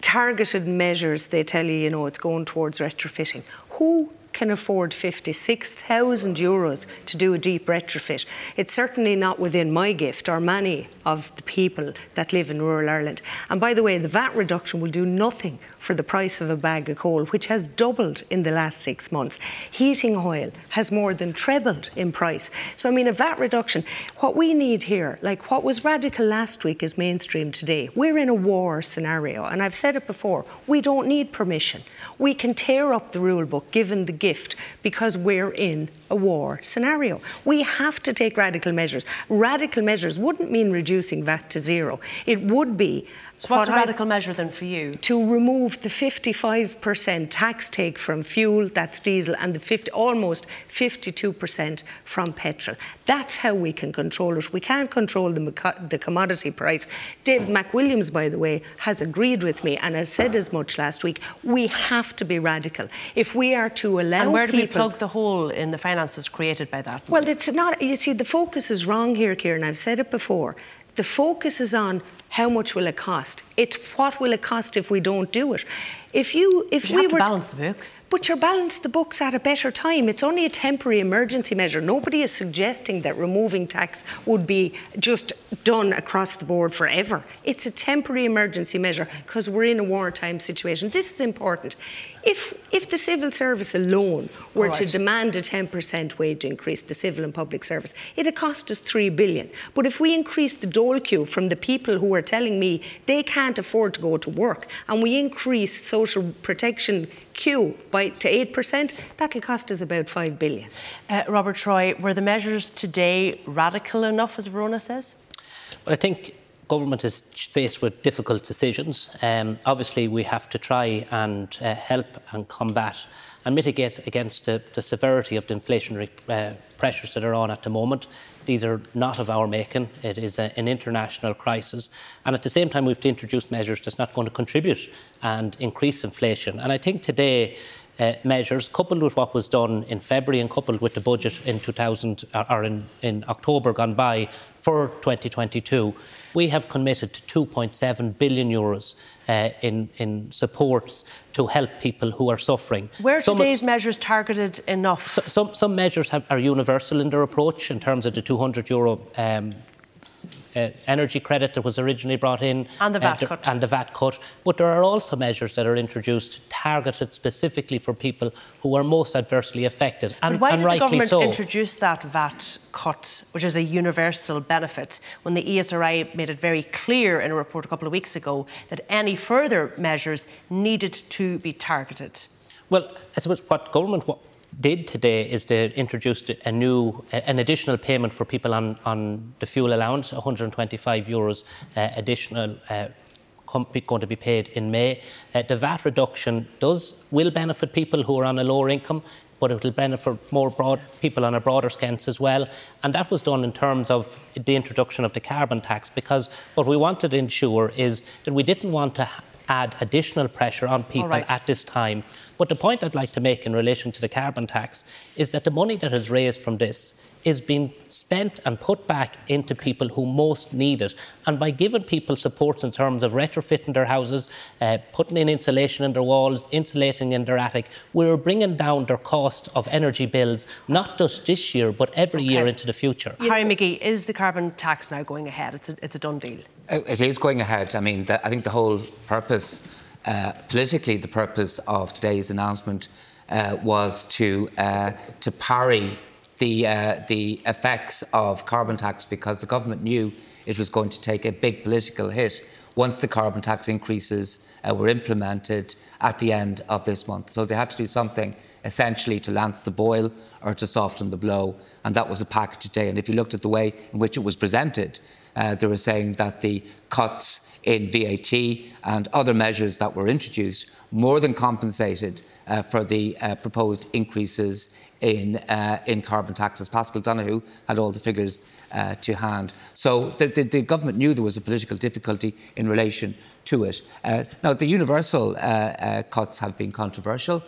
[SPEAKER 8] Targeted measures, they tell you, you know, it's going towards retrofitting. Who can afford 56,000 euros to do a deep retrofit. It's certainly not within my gift or many of the people that live in rural Ireland. And by the way, the VAT reduction will do nothing for the price of a bag of coal, which has doubled in the last six months. Heating oil has more than trebled in price. So, I mean, a VAT reduction, what we need here, like what was radical last week, is mainstream today. We're in a war scenario, and I've said it before we don't need permission. We can tear up the rule book given the gift because we're in a war scenario. We have to take radical measures. Radical measures wouldn't mean reducing VAT to zero, it would be
[SPEAKER 2] so what's what a radical I, measure then for you?
[SPEAKER 8] To remove the 55% tax take from fuel, that's diesel, and the 50, almost 52% from petrol. That's how we can control it. We can't control the, the commodity price. David McWilliams, by the way, has agreed with me and has said as much last week. We have to be radical. If we are to allow
[SPEAKER 2] And where do
[SPEAKER 8] people,
[SPEAKER 2] we plug the hole in the finances created by that?
[SPEAKER 8] Well, it's not, you see, the focus is wrong here, Ciara. I've said it before. The focus is on how much will it cost? It's what will it cost if we don't do it? If you, if
[SPEAKER 2] you
[SPEAKER 8] we
[SPEAKER 2] were
[SPEAKER 8] to
[SPEAKER 2] balance the books,
[SPEAKER 8] but you're balance the books at a better time. It's only a temporary emergency measure. Nobody is suggesting that removing tax would be just done across the board forever. It's a temporary emergency measure because we're in a wartime situation. This is important. If, if the civil service alone were right. to demand a 10% wage increase, the civil and public service, it'd cost us 3 billion. But if we increase the dole queue from the people who are telling me they can't afford to go to work, and we increase social social protection queue by to 8%, that'll cost us about 5 billion.
[SPEAKER 2] Uh, Robert Troy, were the measures today radical enough, as Verona says?
[SPEAKER 9] Well, I think government is faced with difficult decisions. Um, obviously, we have to try and uh, help and combat and mitigate against the, the severity of the inflationary uh, pressures that are on at the moment. These are not of our making. It is a, an international crisis. And at the same time, we have to introduce measures that's not going to contribute and increase inflation. And I think today, uh, measures, coupled with what was done in February and coupled with the budget in 2000 or in, in October gone by for 2022, we have committed to 2.7 billion euros uh, in, in supports to help people who are suffering.
[SPEAKER 2] Where some today's measures targeted enough?
[SPEAKER 9] So, some, some measures have, are universal in their approach in terms of the 200 euro um, uh, energy credit that was originally brought in.
[SPEAKER 2] And the VAT uh, cut.
[SPEAKER 9] And the VAT cut. But there are also measures that are introduced targeted specifically for people who are most adversely affected.
[SPEAKER 2] And, but why
[SPEAKER 9] and
[SPEAKER 2] did the government
[SPEAKER 9] so.
[SPEAKER 2] introduce that VAT cut, which is a universal benefit, when the ESRI made it very clear in a report a couple of weeks ago that any further measures needed to be targeted?
[SPEAKER 9] Well, I suppose what government did today is they introduced a new, an additional payment for people on, on the fuel allowance, 125 euros uh, additional. Uh, going to be paid in May. Uh, the VAT reduction does will benefit people who are on a lower income, but it will benefit more broad people on a broader sense as well. And that was done in terms of the introduction of the carbon tax, because what we wanted to ensure is that we didn't want to add additional pressure on people right. at this time. But the point I'd like to make in relation to the carbon tax is that the money that is raised from this is being spent and put back into people who most need it. And by giving people supports in terms of retrofitting their houses, uh, putting in insulation in their walls, insulating in their attic, we're bringing down their cost of energy bills, not just this year, but every okay. year into the future.
[SPEAKER 2] Harry McGee, is the carbon tax now going ahead? It's a, it's a done deal.
[SPEAKER 10] It is going ahead. I mean, the, I think the whole purpose, uh, politically, the purpose of today's announcement uh, was to uh, to parry the uh, the effects of carbon tax because the government knew it was going to take a big political hit once the carbon tax increases uh, were implemented at the end of this month. So they had to do something essentially to lance the boil or to soften the blow, and that was a package today. And if you looked at the way in which it was presented, uh, they were saying that the cuts in VAT and other measures that were introduced more than compensated uh, for the uh, proposed increases in, uh, in carbon taxes. Paschal Donohoe had all the figures uh, to hand. So the, the, the, government knew there was a political difficulty in relation to it. Uh, now, the universal cuts have been controversial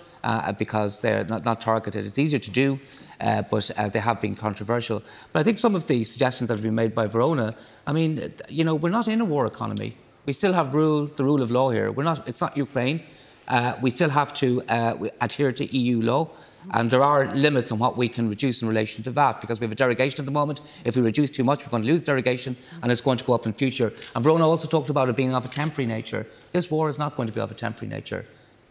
[SPEAKER 10] because they're not, not targeted. It's easier to do uh, but uh, they have been controversial. But I think some of the suggestions that have been made by Verona, I mean, you know, we're not in a war economy. We still have rule, the rule of law here. We're not, it's not Ukraine. Uh, we still have to uh, adhere to EU law. And there are limits on what we can reduce in relation to VAT because we have a derogation at the moment. If we reduce too much, we're going to lose derogation and it's going to go up in future. And Verona also talked about it being of a temporary nature. This war is not going to be of a temporary nature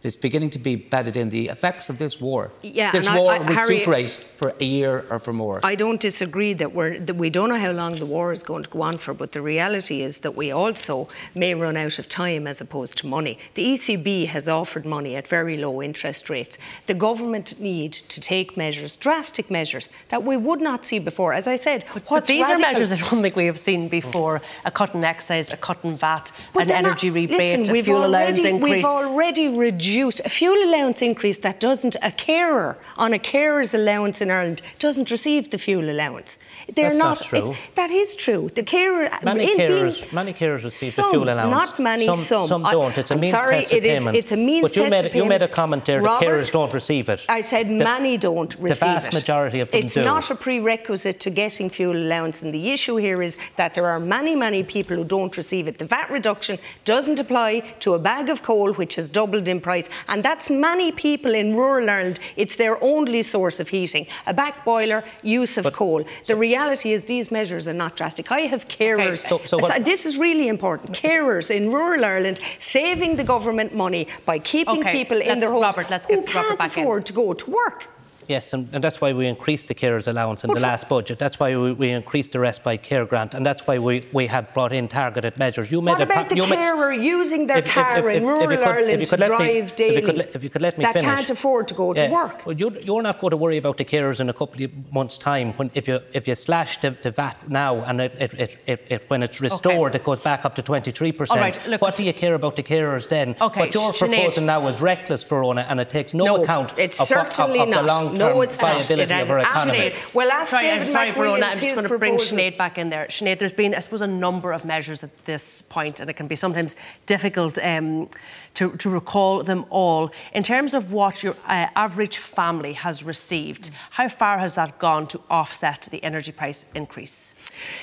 [SPEAKER 10] it's beginning to be bedded in the effects of this war.
[SPEAKER 8] Yeah,
[SPEAKER 10] this war
[SPEAKER 8] I, I,
[SPEAKER 10] will
[SPEAKER 8] Harry,
[SPEAKER 10] superate for a year or for more.
[SPEAKER 8] I don't disagree that, we're, that we don't know how long the war is going to go on for, but the reality is that we also may run out of time as opposed to money. The ECB has offered money at very low interest rates. The government need to take measures, drastic measures, that we would not see before. As I said,
[SPEAKER 2] but, but these
[SPEAKER 8] radical?
[SPEAKER 2] are measures that I don't think we have seen before: a cut in excise, a cut in VAT, but an energy not, rebate,
[SPEAKER 8] listen,
[SPEAKER 2] a fuel
[SPEAKER 8] already,
[SPEAKER 2] allowance increase.
[SPEAKER 8] We've already reduced reduced a fuel allowance increase that doesn't a carer on a carer's allowance in Ireland doesn't receive the fuel allowance.
[SPEAKER 9] They're That's not, not true.
[SPEAKER 8] That is true. The carer
[SPEAKER 9] many carers being, many carers receive
[SPEAKER 8] some,
[SPEAKER 9] the fuel allowance.
[SPEAKER 8] Not many.
[SPEAKER 9] Some,
[SPEAKER 8] some,
[SPEAKER 9] some don't. It's a
[SPEAKER 8] I'm
[SPEAKER 9] means
[SPEAKER 8] sorry,
[SPEAKER 9] tested payment.
[SPEAKER 8] it's a means
[SPEAKER 9] but you made, you made a comment there.
[SPEAKER 8] Robert,
[SPEAKER 9] the carers don't receive it.
[SPEAKER 8] I said
[SPEAKER 9] the,
[SPEAKER 8] many don't receive it.
[SPEAKER 9] The vast
[SPEAKER 8] it.
[SPEAKER 9] majority of them
[SPEAKER 8] it's
[SPEAKER 9] do.
[SPEAKER 8] It's not a prerequisite to getting fuel allowance, and the issue here is that there are many, many people who don't receive it. The VAT reduction doesn't apply to a bag of coal, which has doubled in price, and that's many people in rural Ireland. It's their only source of heating. A back boiler, use of but, coal. The reality is these measures are not drastic. I have carers. Okay, so, so this is really important. Carers in rural Ireland saving the government money by keeping
[SPEAKER 2] okay,
[SPEAKER 8] people in their homes
[SPEAKER 2] Robert, let's
[SPEAKER 8] who
[SPEAKER 2] get
[SPEAKER 8] can't
[SPEAKER 2] Robert
[SPEAKER 8] afford
[SPEAKER 2] in.
[SPEAKER 8] to go to work.
[SPEAKER 9] Yes, and, and, that's why we increased the carers allowance in the last budget. That's why we, we, increased the respite care grant, and that's why we, we have brought in targeted measures.
[SPEAKER 8] You what about the carer using their if, car if, if, in rural Ireland to drive me, daily?
[SPEAKER 9] If you, could, if you could let me
[SPEAKER 8] that
[SPEAKER 9] finish.
[SPEAKER 8] can't afford to go yeah. to work.
[SPEAKER 9] Well, you, you're not going to worry about the carers in a couple of months' time. When if you if you slash the, the VAT now and it, it, it, it, when it's restored, okay. it goes back up to 23 percent. All right, Look, what do you care about the carers then?
[SPEAKER 2] Okay,
[SPEAKER 9] what you're
[SPEAKER 2] Sinead.
[SPEAKER 9] proposing now is reckless, Verona, and it takes no,
[SPEAKER 8] no
[SPEAKER 9] account
[SPEAKER 8] it's
[SPEAKER 9] of,
[SPEAKER 8] certainly
[SPEAKER 9] of, of,
[SPEAKER 8] not.
[SPEAKER 9] the long-term
[SPEAKER 8] no, it's
[SPEAKER 9] viability
[SPEAKER 8] not.
[SPEAKER 9] of our economy.
[SPEAKER 8] Well, ask
[SPEAKER 2] sorry,
[SPEAKER 8] David
[SPEAKER 2] I'm sorry, Verona, I'm
[SPEAKER 8] just
[SPEAKER 2] going
[SPEAKER 8] to
[SPEAKER 2] bring Sinead back in there. Sinead, there's been, I suppose, a number of measures at this point, and it can be sometimes difficult um, to, to, recall them all. In terms of what your uh, average family has received, how far has that gone to offset the energy price increase?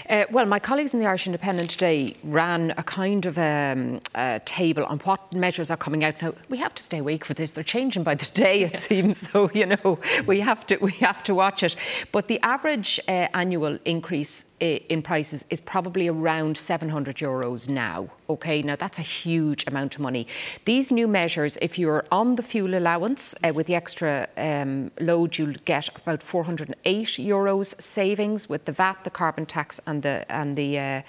[SPEAKER 7] Uh, well, my colleagues in the Irish Independent today ran a kind of um, table on what measures are coming out now. We have to stay awake for this; they're changing by the day, it yeah. seems. So you know, we have to we have to watch it. But the average uh, annual increase in prices is probably around 700 euros now. Okay, now that's a huge amount of money. These new measures, if you're on the fuel allowance uh, with the extra um, load, you'll get about 408 euros savings with the VAT, the carbon tax, and the and the uh,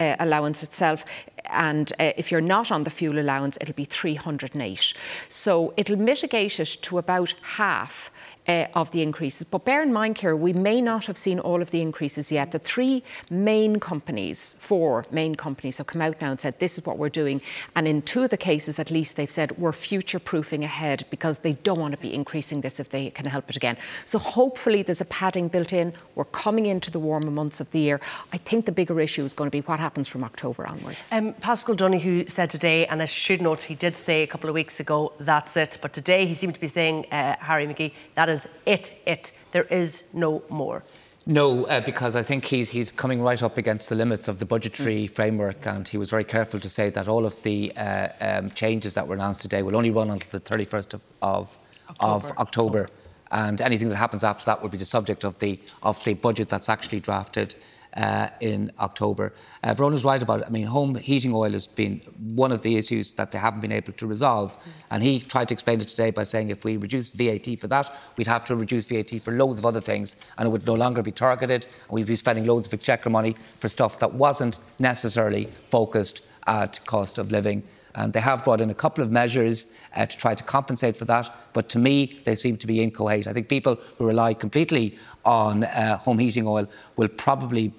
[SPEAKER 7] uh, allowance itself. And uh, if you're not on the fuel allowance, it'll be 308. So it'll mitigate it to about half uh, of the increases. But bear in mind, Ciara, we may not have seen all of the increases yet. The three main companies, four main companies, have come out now and said this is what we're doing. And in two of the cases, at least, they've said we're future proofing ahead because they don't want to be increasing this if they can help it again. So hopefully there's a padding built in. We're coming into the warmer months of the year. I think the bigger issue is going to be what happens from October onwards.
[SPEAKER 2] Um, Paschal Donohoe said today, and I should note he did say a couple of weeks ago, that's it. But today he seemed to be saying, uh, Harry McGee, that is is it, it. There is no more.
[SPEAKER 10] No, uh, because I think he's he's coming right up against the limits of the budgetary mm. framework, and he was very careful to say that all of the uh, um, changes that were announced today will only run until the 31st of, of October. Of October. And anything that happens after that will be the subject of the of the budget that's actually drafted uh, in October. Uh, Verona's right about it. I mean, home heating oil has been one of the issues that they haven't been able to resolve. Mm. And he tried to explain it today by saying if we reduce VAT for that, we'd have to reduce VAT for loads of other things, and it would no longer be targeted, and we'd be spending loads of exchequer money for stuff that wasn't necessarily focused at cost of living. And they have brought in a couple of measures uh, to try to compensate for that, but to me, they seem to be incoherent. I think people who rely completely on uh, home heating oil will probably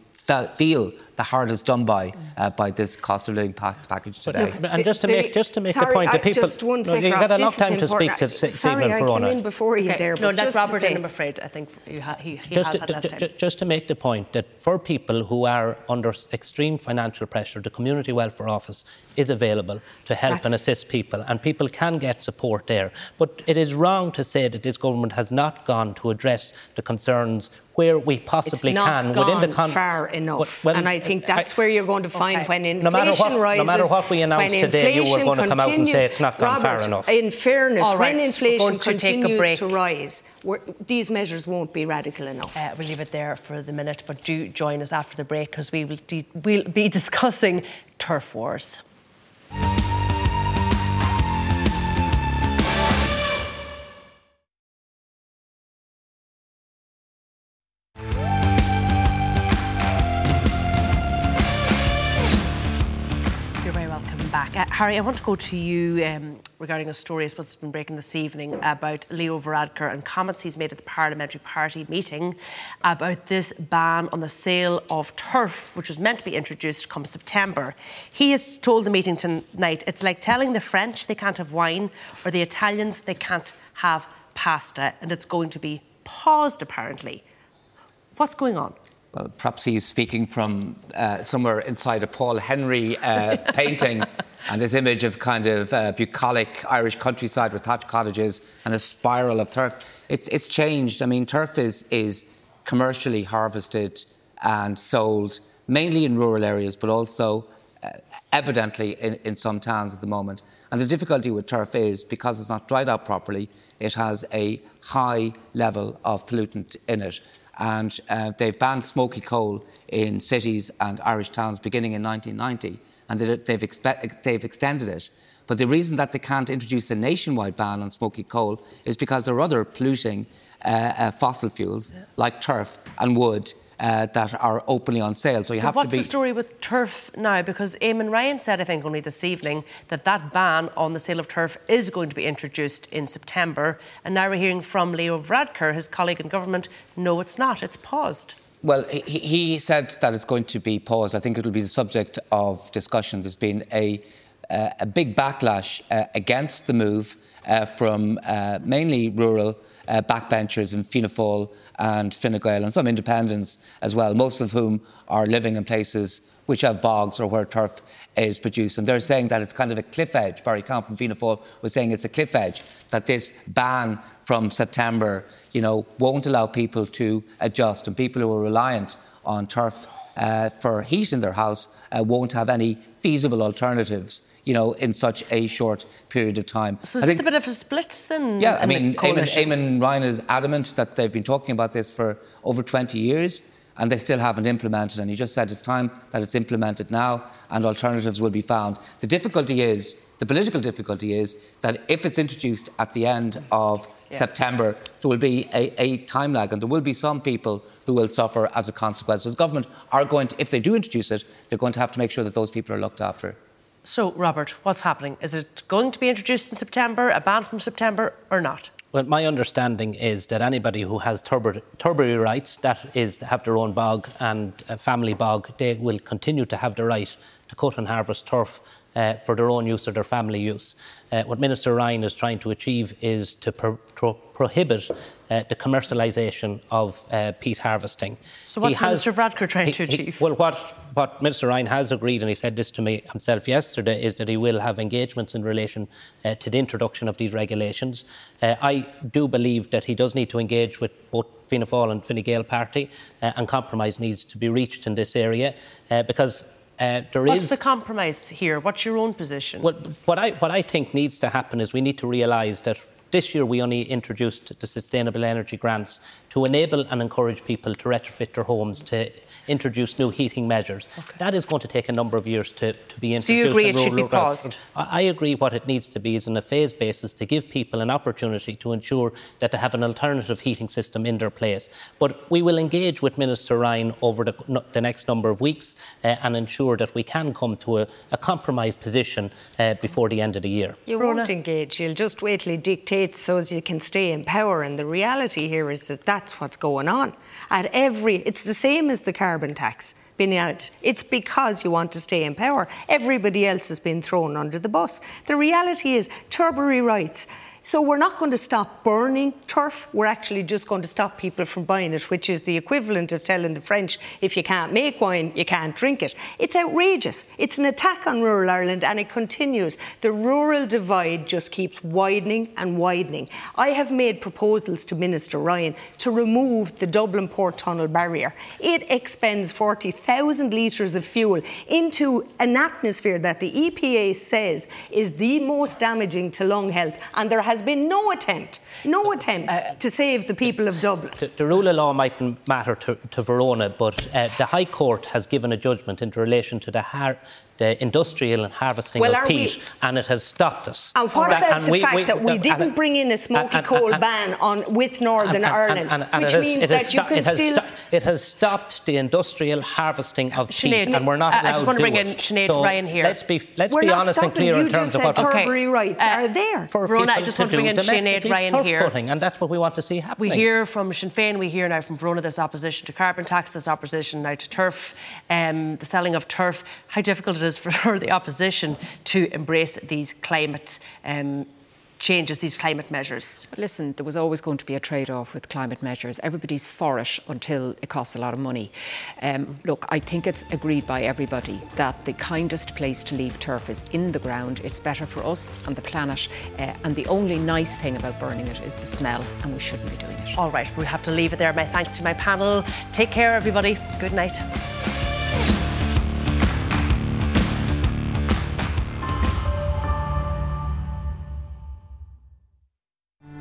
[SPEAKER 10] feel the hardest done by uh, by this cost of living package today.
[SPEAKER 9] Look, and just to make just to make sorry, the point that people,
[SPEAKER 8] just one
[SPEAKER 9] no, you've got enough time to speak to
[SPEAKER 8] Stephen
[SPEAKER 9] Verona.
[SPEAKER 8] I came in before you
[SPEAKER 2] okay.
[SPEAKER 8] there.
[SPEAKER 2] No,
[SPEAKER 8] that's
[SPEAKER 2] Robert
[SPEAKER 8] in.
[SPEAKER 2] I'm afraid. I think ha- he, he
[SPEAKER 9] just
[SPEAKER 2] has
[SPEAKER 9] to,
[SPEAKER 2] had less
[SPEAKER 9] time. Just to make the point that for people who are under extreme financial pressure, the Community Welfare Office is available to help that's... and assist people, and people can get support there. But it is wrong to say that this government has not gone to address the concerns where we possibly can
[SPEAKER 8] within
[SPEAKER 9] the con-
[SPEAKER 8] far enough. Well, and I think that's I, where you're going to find
[SPEAKER 2] okay.
[SPEAKER 8] when inflation
[SPEAKER 9] no matter what,
[SPEAKER 8] rises.
[SPEAKER 9] No matter what we announce today, you were going to come out and say it's not gone
[SPEAKER 8] Robert,
[SPEAKER 9] far enough.
[SPEAKER 8] In fairness,
[SPEAKER 2] right.
[SPEAKER 8] when inflation
[SPEAKER 2] to
[SPEAKER 8] continues to rise, these measures won't be radical enough.
[SPEAKER 2] Uh, we'll leave it there for the minute, but do join us after the break because we will de- we'll be discussing turf wars. Harry, I want to go to you um, regarding a story I suppose has been breaking this evening about Leo Varadkar and comments he's made at the Parliamentary Party meeting about this ban on the sale of turf, which was meant to be introduced come September. He has told the meeting tonight it's like telling the French they can't have wine or the Italians they can't have pasta, and it's going to be paused apparently. What's going on?
[SPEAKER 10] well, perhaps he's speaking from uh, somewhere inside a Paul Henry uh, painting and this image of kind of uh, bucolic Irish countryside with thatched cottages and a spiral of turf. It's, it's changed. I mean, turf is, is commercially harvested and sold mainly in rural areas, but also uh, evidently in, in some towns at the moment. And the difficulty with turf is because it's not dried out properly, it has a high level of pollutant in it. and uh, they've banned smoky coal in cities and Irish towns beginning in 1990, and they've, expe- they've extended it. But the reason that they can't introduce a nationwide ban on smoky coal is because there are other polluting uh, uh, fossil fuels yeah. like turf and wood uh, that are openly on sale. So you have
[SPEAKER 2] what's
[SPEAKER 10] to be.
[SPEAKER 2] What's the story with turf now? Because Eamon Ryan said, I think, only this evening that that ban on the sale of turf is going to be introduced in September. And now we're hearing from Leo Varadkar, his colleague in government, no, it's not. It's paused.
[SPEAKER 10] Well, he, he said that it's going to be paused. I think it will be the subject of discussion. There's been a, uh, a big backlash uh, against the move uh, from uh, mainly rural uh, backbenchers in Fianna Fáil and Fine Gael and some independents as well, most of whom are living in places which have bogs or where turf is produced. And they're saying that it's kind of a cliff edge. Barry Cowen from Fianna Fáil was saying it's a cliff edge, that this ban from September, you know, won't allow people to adjust and people who are reliant on turf uh, for heat in their house uh, won't have any feasible alternatives you know, in such a short period of time.
[SPEAKER 2] So it's a bit of a split then?
[SPEAKER 10] Yeah, I mean, Eamon, Eamon Ryan is adamant that they've been talking about this for over 20 years and they still haven't implemented. And he just said it's time that it's implemented now and alternatives will be found. The difficulty is, the political difficulty is that if it's introduced at the end of yeah. September, there will be a, a, time lag and there will be some people who will suffer as a consequence. So the government are going to, if they do introduce it, they're going to have to make sure that those people are looked after.
[SPEAKER 2] So, Robert, what's happening? Is it going to be introduced in September, a ban from September, or not?
[SPEAKER 9] Well, my understanding is that anybody who has turbary rights, that is, to have their own bog and family bog, they will continue to have the right to cut and harvest turf uh, for their own use or their family use. Uh, what Minister Ryan is trying to achieve is to pro- pro- prohibit uh, the commercialisation of uh, peat harvesting.
[SPEAKER 2] So, what's has, Minister Varadkar trying he, to achieve?
[SPEAKER 9] He, well, what, what Minister Ryan has agreed, and he said this to me himself yesterday, is that he will have engagements in relation uh, to the introduction of these regulations. Uh, I do believe that he does need to engage with both Fianna Fáil and Fine Gael party, uh, and compromise needs to be reached in this area uh, because uh,
[SPEAKER 2] What's
[SPEAKER 9] is,
[SPEAKER 2] the compromise here? What's your own position?
[SPEAKER 9] Well, what I, what I think needs to happen is we need to realise that this year we only introduced the sustainable energy grants to enable and encourage people to retrofit their homes to introduce new heating measures. Okay. That is going to take a number of years to, to be introduced.
[SPEAKER 2] So you agree it should be paused?
[SPEAKER 9] I agree what it needs to be is on a phased basis to give people an opportunity to ensure that they have an alternative heating system in their place. But we will engage with Minister Ryan over the, the next number of weeks uh, and ensure that we can come to a, a compromised position uh, before the end of the year.
[SPEAKER 8] You Rona. won't engage. You'll just wait till he dictates so as you can stay in power. And the reality here is that that's what's going on. At every, it's the same as the carbon tax being added. It's because you want to stay in power. Everybody else has been thrown under the bus. The reality is, turbary rights so we're not going to stop burning turf. We're actually just going to stop people from buying it, which is the equivalent of telling the French, if you can't make wine, you can't drink it. It's outrageous. It's an attack on rural Ireland and it continues. The rural divide just keeps widening and widening. I have made proposals to Minister Ryan to remove the Dublin Port Tunnel barrier. It expends 40,000 litres of fuel into an atmosphere that the EPA says is the most damaging to lung health, and there has has been no attempt, no attempt uh, to save the people of Dublin.
[SPEAKER 9] The, the rule of law mightn't matter to, to Verona, but uh, the High Court has given a judgment in relation to the, har- the industrial and harvesting well, of peat, we... and it has stopped us.
[SPEAKER 8] And what about and the we, fact we, that we didn't bring in a smoky and, coal ban on with Northern Ireland, which has, means that you can still... Sto-
[SPEAKER 9] it has stopped the industrial harvesting of Sinead, peat, and we're not allowed I
[SPEAKER 2] just want
[SPEAKER 9] to
[SPEAKER 2] bring in
[SPEAKER 9] Sinead
[SPEAKER 2] so Ryan here.
[SPEAKER 9] Let's be let's we're be honest and clear in terms
[SPEAKER 8] of
[SPEAKER 9] what
[SPEAKER 8] turbary rights uh, are there.
[SPEAKER 9] For
[SPEAKER 2] Verona,
[SPEAKER 9] I
[SPEAKER 2] just want to bring in Sinead Ryan here.
[SPEAKER 9] And that's what we want to see happening.
[SPEAKER 2] We hear from Sinn Féin, we hear now from Verona this opposition to carbon tax, this opposition now to turf, um, the selling of turf. How difficult it is for the opposition to embrace these climate um, changes, these climate measures?
[SPEAKER 7] Listen, there was always going to be a trade off with climate measures. Everybody's for it until it costs a lot of money. Um, look, I think it's agreed by everybody that the kindest place to leave turf is in the ground. It's better for us and the planet. Uh, and the only nice thing about burning it is the smell, and we shouldn't be doing it.
[SPEAKER 2] All right, we'll have to leave it there. My thanks to my panel. Take care, everybody. Good night.